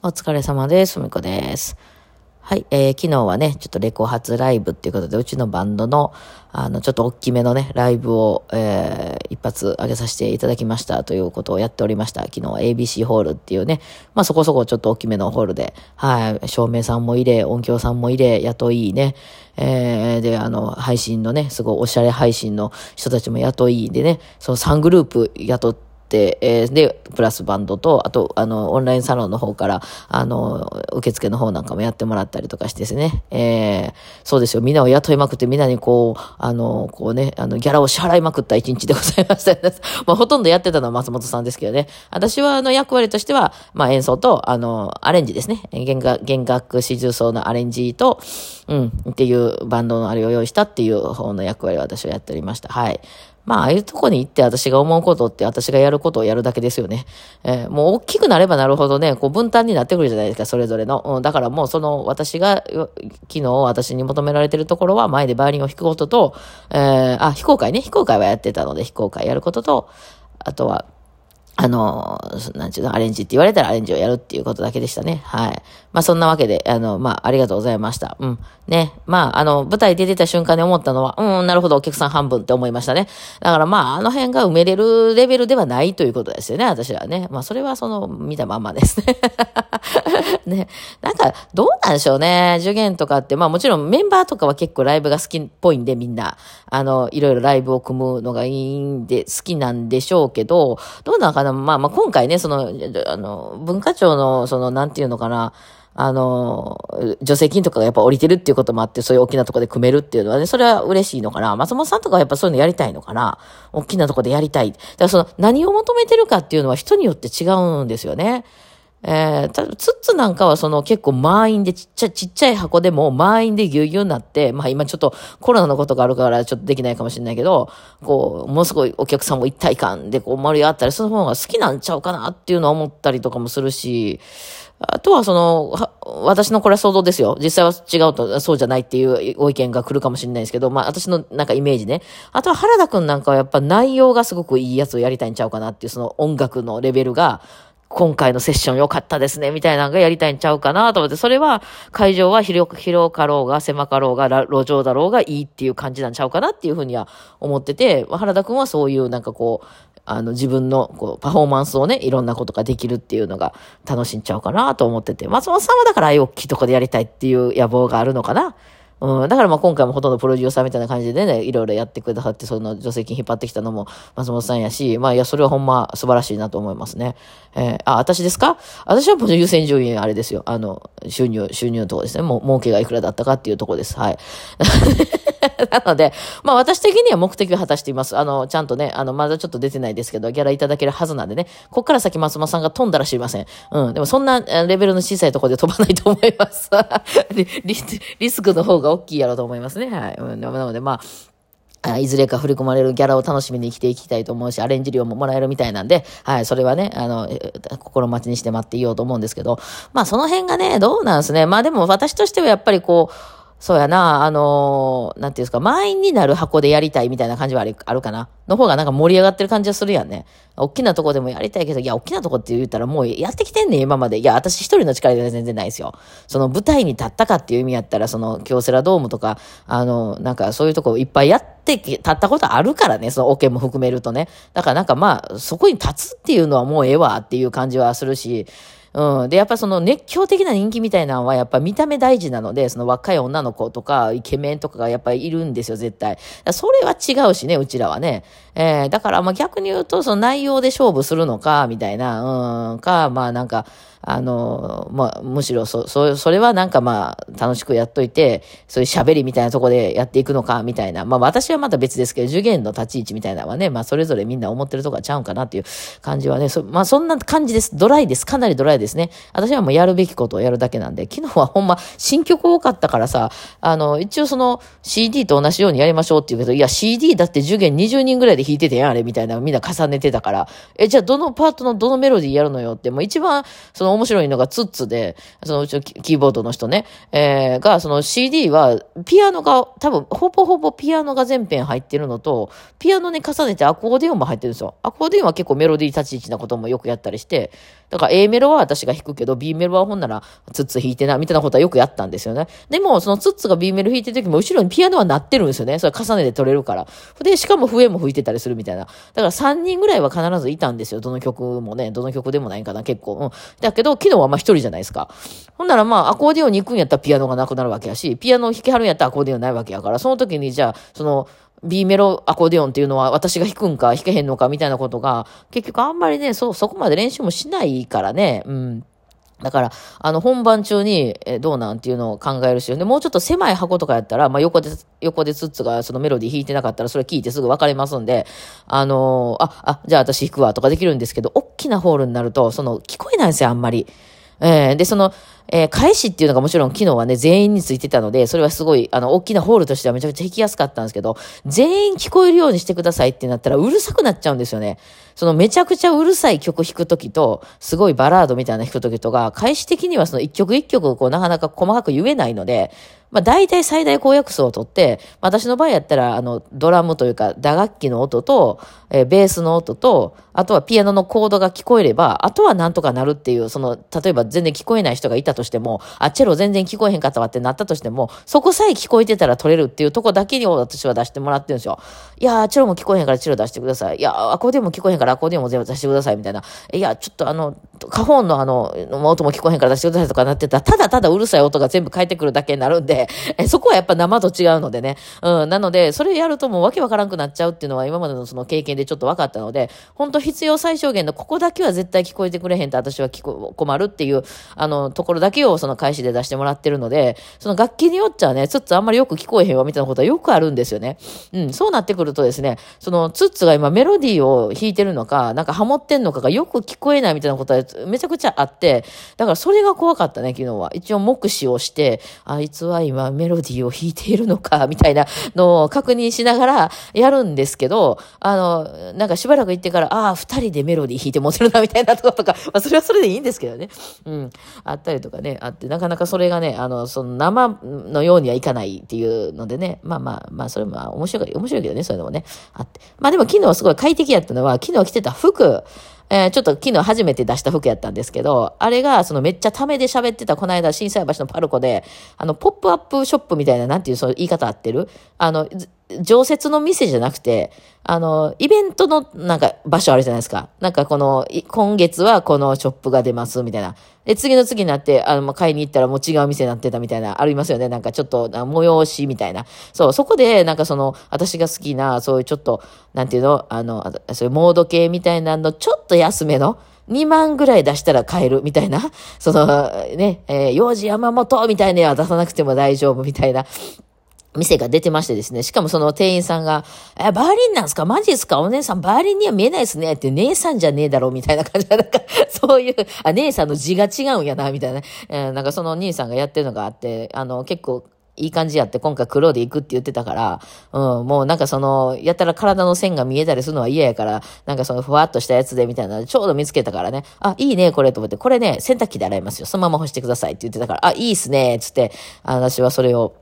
お疲れ様です。ふみこです。はい、えー、昨日はね、ちょっとレコ発ライブっていうことで、うちのバンドの、あの、ちょっと大きめのね、ライブを、えー、一発上げさせていただきましたということをやっておりました。昨日は ABC ホールっていうね、まあそこそこちょっと大きめのホールで、はい、照明さんも入れ、音響さんも入れ、雇いね、えー、で、あの、配信のね、すごいおしゃれ配信の人たちも雇いでね、その3グループ雇って、えー、で、プラスバンドと、あと、あの、オンラインサロンの方から、あの、受付の方なんかもやってもらったりとかしてですね、えー、そうですよ、みんなを雇いまくって、みんなにこう、あの、こうね、あの、ギャラを支払いまくった一日でございました。まあ、ほとんどやってたのは松本さんですけどね。私は、あの、役割としては、まあ、演奏と、あの、アレンジですね。弦楽、弦楽四重奏のアレンジと、うん、っていうバンドのあれを用意したっていう方の役割を私はやっておりました。はい。まあ、ああいうとこに行って私が思うことって私がやることをやるだけですよね。えー、もう大きくなればなるほどね、こう分担になってくるじゃないですか、それぞれの。うん、だからもうその私が、昨日私に求められてるところは前でバイオリンを弾くことと、えー、あ、非公開ね、非公開はやってたので非公開やることと、あとは、あの、なんちゅうの、アレンジって言われたらアレンジをやるっていうことだけでしたね。はい。まあそんなわけで、あの、まあありがとうございました。うん。ね。まああの、舞台出てた瞬間に思ったのは、うん、なるほど、お客さん半分って思いましたね。だからまああの辺が埋めれるレベルではないということですよね、私はね。まあそれはその、見たまんまですね。ね。なんか、どうなんでしょうね。受験とかって、まあもちろんメンバーとかは結構ライブが好きっぽいんで、みんな。あの、いろいろライブを組むのがいいんで、好きなんでしょうけど、どうなのかなまあまあ今回ね、その、あの、文化庁の、その、なんていうのかな、あの、助成金とかがやっぱ降りてるっていうこともあって、そういう大きなところで組めるっていうのはね、それは嬉しいのかな。松本さんとかはやっぱそういうのやりたいのかな。大きなところでやりたい。だからその、何を求めてるかっていうのは人によって違うんですよね。えー、たツッツなんかはその結構満員でちっちゃい、ちっちゃい箱でも満員でぎゅうぎゅうになって、まあ今ちょっとコロナのことがあるからちょっとできないかもしれないけど、こう、ものすごいお客さんも一体感でこう盛り上がったり、その方が好きなんちゃうかなっていうのは思ったりとかもするし、あとはその、私のこれは想像ですよ。実際は違うと、そうじゃないっていうご意見が来るかもしれないですけど、まあ私のなんかイメージね。あとは原田くんなんかはやっぱ内容がすごくいいやつをやりたいんちゃうかなっていう、その音楽のレベルが、今回のセッション良かったですね、みたいなのがやりたいんちゃうかなと思って、それは会場は広広かろうが狭かろうが路上だろうがいいっていう感じなんちゃうかなっていうふうには思ってて、原田くんはそういうなんかこう、あの自分のこうパフォーマンスをね、いろんなことができるっていうのが楽しんちゃうかなと思ってて、松本さんはだからああいう大きいとこでやりたいっていう野望があるのかな。うん、だからまあ今回もほとんどプロデューサーみたいな感じでね、いろいろやってくださって、その助成金引っ張ってきたのも松本さんやし、まあいや、それはほんま素晴らしいなと思いますね。えー、あ、私ですか？私はもう優先順位あれですよ。あの、収入、収入のとこですね。もう、儲けがいくらだったかっていうとこです。はい。なので、まあ私的には目的を果たしています。あの、ちゃんとね、あの、まだちょっと出てないですけど、ギャラいただけるはずなんでね、こっから先松本さんが飛んだら知りません。うん。でもそんなレベルの小さいところで飛ばないと思います。リリスクの方が大きいやろうと思いますね。はい。うん、なので、まあ、いずれか振り込まれるギャラを楽しみに生きていきたいと思うし、アレンジ料ももらえるみたいなんで、はい、それはね、あの、心待ちにして待っていようと思うんですけど、まあその辺がね、どうなんですね。まあでも私としてはやっぱりこう、そうやな、あのー、なんていうんですか、満員になる箱でやりたいみたいな感じはあるあるかな。の方がなんか盛り上がってる感じはするやんね。大きなとこでもやりたいけど、いや、大きなとこって言ったらもうやってきてんねん、今まで。いや、私一人の力では全然ないですよ。その舞台に立ったかっていう意味やったら、その、京セラドームとか、あの、なんかそういうとこいっぱいやってき立ったことあるからね、そのオ、ケも含めるとね。だからなんかまあ、そこに立つっていうのはもうええわっていう感じはするし、うん。で、やっぱその熱狂的な人気みたいなのはやっぱ見た目大事なので、その若い女の子とかイケメンとかがやっぱりいるんですよ、絶対。それは違うしね、うちらはね。えー、だからまあ逆に言うと、その内容で勝負するのか、みたいな、うん、か、まあなんか、あの、まあ、むしろそ、そ、それはなんかまあ、楽しくやっといて、そういう喋りみたいなとこでやっていくのか、みたいな。まあ、私はまた別ですけど、受験の立ち位置みたいなのはね、まあ、それぞれみんな思ってるとこはちゃうんかなっていう感じはね、そまあ、そんな感じです。ドライです。かなりドライですですね。私はもうやるべきことをやるだけなんで、昨日はほんま、新曲多かったからさ、あの、一応その、CD と同じようにやりましょうって言うけど、いや、CD だって受験20人ぐらいで弾いててやん、あれ、みたいな、みんな重ねてたから、え、じゃあどのパートのどのメロディーやるのよって、もう一番、その面白いのがツッツで、そのうちのキーボードの人ね、えー、が、その CD は、ピアノが、多分、ほぼほぼピアノが全編入ってるのと、ピアノに重ねてアコーディオンも入ってるんですよ。アコーディオンは結構メロディー立ち位置なこともよくやったりして、だから A メロは私が弾くけど、B メロはほんなら、ツッツ弾いてな、みたいなことはよくやったんですよね。でも、そのツッツが B メロ弾いてる時も、後ろにピアノは鳴ってるんですよね。それ重ねて取れるから。で、しかも笛も吹いてたりするみたいな。だから3人ぐらいは必ずいたんですよ。どの曲もね、どの曲でもないかな、結構。うん。だけど、昨日はまあ一人じゃないですか。ほんならまあ、アコーディオンに行くんやったらピアノがなくなるわけやし、ピアノを弾きはるんやったらアコーディオンないわけやから、その時にじゃあ、その、B メロアコーディオンっていうのは私が弾くんか弾けへんのかみたいなことが、結局あんまりね、そ、そこまで練習もしないからね、うん。だから、あの、本番中に、えどうなんっていうのを考えるし、で、もうちょっと狭い箱とかやったら、まあ、横で、横でツッツがそのメロディー弾いてなかったら、それ聞いてすぐ分かりますんで、あのー、あ、あ、じゃあ私弾くわとかできるんですけど、大きなホールになると、その、聞こえないんですよ、あんまり。えー、で、その、えー、返しっていうのがもちろん昨日はね、全員についてたので、それはすごい、あの、大きなホールとしてはめちゃくちゃ弾きやすかったんですけど、全員聞こえるようにしてくださいってなったら、うるさくなっちゃうんですよね。そのめちゃくちゃうるさい曲弾くときと、すごいバラードみたいな弾くときとか、返し的にはその一曲一曲こうなかなか細かく言えないので、まあ大体最大公約数を取って、私の場合やったら、あの、ドラムというか打楽器の音と、えー、ベースの音と、あとはピアノのコードが聞こえれば、あとはなんとかなるっていう、その、例えば全然聞こえない人がいたとしても、あ、チェロ全然聞こえへんかったわってなったとしても、そこさえ聞こえてたら取れるっていうとこだけに私は出してもらってるんですよ。いやー、チェロも聞こえへんからチェロ出してください。いや、アコーディオも聞こえへんからアコーディオも全部出してくださいみたいな。いや、ちょっとあの、カホンのあの、音も聞こえへんから出してくださいとかなってたら、ただただうるさい音が全部返ってくるだけになるんで、えそこはやっぱ生と違うのでね。うん、なので、それやるともうわけわからんくなっちゃうっていうのは今までのその経験でちょっと分かったので、本当必要最小限のここだけは絶対聞こえてくれへんと私は聞こ困るっていう、あの、ところだけだけをその開始で出してもらってるので、その楽器によっちゃね、ツッツあんまりよく聞こえへんわみたいなことはよくあるんですよね。うん、そうなってくるとですね、そのツッツが今メロディーを弾いてるのか、なんかハモってんのかがよく聞こえないみたいなことはめちゃくちゃあって、だからそれが怖かったね、昨日は。一応目視をして、あいつは今メロディーを弾いているのか、みたいなのを確認しながらやるんですけど、あの、なんかしばらく行ってから、ああ、二人でメロディー弾いて持てるな、みたいなとことか、まあそれはそれでいいんですけどね。うん。あったりとかね、あって、なかなかそれがね、あの、その生のようにはいかないっていうのでね、まあまあ、まあそれも面白い、面白いけどね、そういうのもね、あって。まあでも昨日はすごい快適やったのは、昨日着てた服、えー、ちょっと昨日初めて出した服やったんですけど、あれが、そのめっちゃためで喋ってた、この間、震災橋のパルコで、あの、ポップアップショップみたいな、なんていう、そういう言い方合ってる？あの、常設の店じゃなくて、あの、イベントのなんか場所あるじゃないですか。なんかこの、今月はこのショップが出ます、みたいな。で、次の次になって、あの、買いに行ったらもう違う店になってたみたいな、ありますよね。なんかちょっと、催しみたいな。そう、そこで、なんかその、私が好きな、そういうちょっと、なんていうの、あの、そういうモード系みたいなの、ちょっと安めの、2万ぐらい出したら買えるみたいな、そのね、えー、幼児山本みたいなのは出さなくても大丈夫みたいな、店が出てましてですね。しかもその店員さんが、え、バーリンなんすか？マジですか？お姉さんバーリンには見えないですねって、姉さんじゃねえだろみたいな感じで、なんか、そういう、あ、姉さんの字が違うんやな、みたいな、えー、なんかその兄さんがやってるのがあって、あの、結構、いい感じやって今回黒で行くって言ってたから、うん、もうなんかその、やったら体の線が見えたりするのは嫌やから、なんかそのふわっとしたやつでみたいな、ちょうど見つけたからね、あ、いいね、これと思って、これね、洗濯機で洗いますよ。そのまま干してくださいって言ってたから、あ、いいっすね、つって、私はそれを、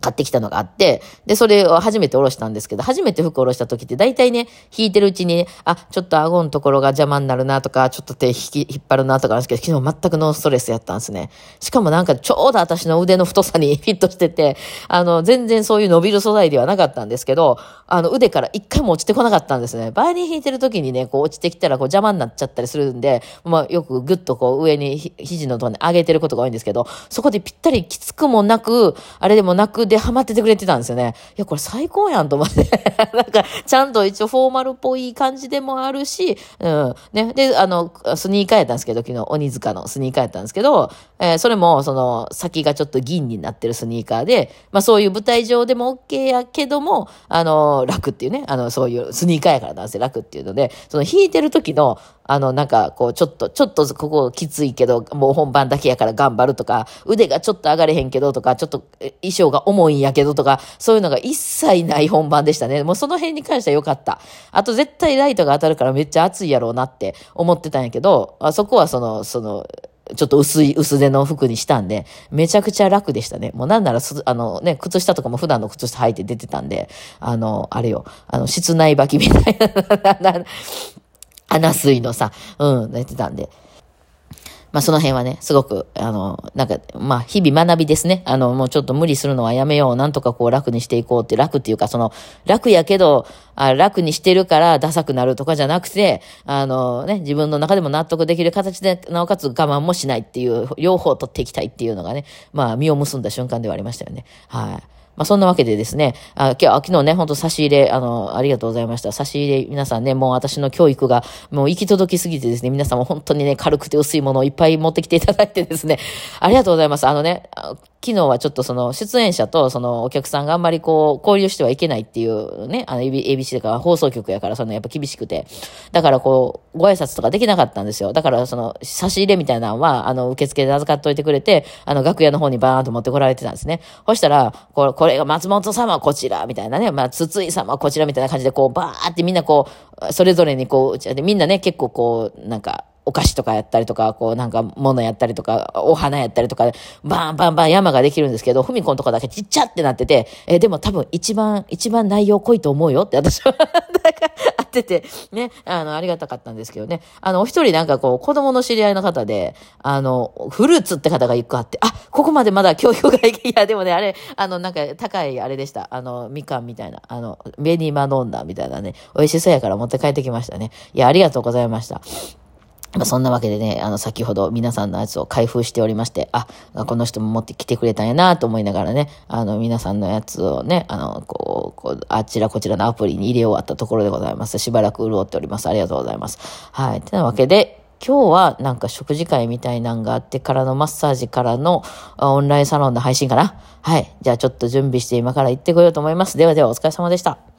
買ってきたのがあって、で、それを初めておろしたんですけど、初めて服おろした時って大体ね、弾いてるうちに、ね、あ、ちょっと顎のところが邪魔になるなとか、ちょっと手引き、引っ張るなとかなんですけど、昨日全くノーストレスやったんですね。しかもなんかちょうど私の腕の太さに フィットしてて、あの、全然そういう伸びる素材ではなかったんですけど、あの、腕から一回も落ちてこなかったんですね。バイオリン弾いてる時にね、こう落ちてきたらこう邪魔になっちゃったりするんで、まあよくぐっとこう上に肘のところに上げてることが多いんですけど、そこでぴったりきつくもなく、あれでもなくでハマっててくれてたんですよね。いや、これ最高やんと思って。なんか、ちゃんと一応フォーマルっぽい感じでもあるし、うん。ね。で、あの、スニーカーやったんですけど、昨日、鬼塚のスニーカーやったんですけど、えー、それも、その、先がちょっと銀になってるスニーカーで、まあそういう舞台上でも OK やけども、あの、楽っていうね、あの、そういうスニーカーやからなんですよ、楽っていうので、その弾いてる時の、あの、なんか、こう、ちょっと、ちょっとここきついけど、もう本番だけやから頑張るとか、腕がちょっと上がれへんけどとか、ちょっと衣装が重いんやけどとか、そういうのが一切ない本番でしたね。もうその辺に関しては良かった。あと絶対ライトが当たるからめっちゃ暑いやろうなって思ってたんやけど、あそこはその、その、ちょっと薄い、薄手の服にしたんで、めちゃくちゃ楽でしたね。もうなんならあのね、靴下とかも普段の靴下履いて出てたんで、あの、あれよ、あの、室内履きみたいな、穴水のさ、うん、寝てたんで。まあその辺はね、すごく、あの、なんか、まあ日々学びですね。あの、もうちょっと無理するのはやめよう。なんとかこう楽にしていこうって、楽っていうか、その、楽やけど、あ楽にしてるからダサくなるとかじゃなくて、あのね、自分の中でも納得できる形で、なおかつ我慢もしないっていう、両方取っていきたいっていうのがね、まあ実を結んだ瞬間ではありましたよね。はい。まあ、そんなわけでですね、あ今日、昨日ね、ほんと差し入れ、あの、ありがとうございました。差し入れ、皆さんね、もう私の教育が、もう行き届きすぎてですね、皆さんも本当にね、軽くて薄いものをいっぱい持ってきていただいてですね、ありがとうございます。あのね、昨日はちょっとその出演者とそのお客さんがあんまりこう交流してはいけないっていうね、あの ABC だか放送局やからそのやっぱ厳しくて。だからこう、ご挨拶とかできなかったんですよ。だからその差し入れみたいなのは、あの受付で預かっといてくれて、あの楽屋の方にバーンと持ってこられてたんですね。そしたら、これ、これが松本様こちら、みたいなね、まあ筒井様こちらみたいな感じでこうバーってみんなこう、それぞれにこう、みんなね、結構こう、なんか、お菓子とかやったりとか、こうなんか物やったりとか、お花やったりとか、バンバンバン山ができるんですけど、ふみこんとこだけちっちゃってなってて、えでも多分一番、一番内容濃いと思うよって私はあってて、ね、あの、ありがたかったんですけどね。あの、お一人なんかこう、子供の知り合いの方で、あの、フルーツって方が一個あって、あ、ここまでまだ教育がいいや、でもね、あれ、あの、なんか高いあれでした。あの、みかんみたいな、あの、紅マドンナみたいなね、美味しそうやから持って帰ってきましたね。いや、ありがとうございました。まあ、そんなわけでね、あの、先ほど皆さんのやつを開封しておりまして、あ、この人も持ってきてくれたんやなと思いながらね、あの、皆さんのやつをね、あの、こう、こう、あちらこちらのアプリに入れ終わったところでございます。しばらく潤っております。ありがとうございます。はい。てなわけで、今日はなんか食事会みたいなんがあってからのマッサージからのオンラインサロンの配信かなはい。じゃあちょっと準備して今から行ってこようと思います。ではではお疲れ様でした。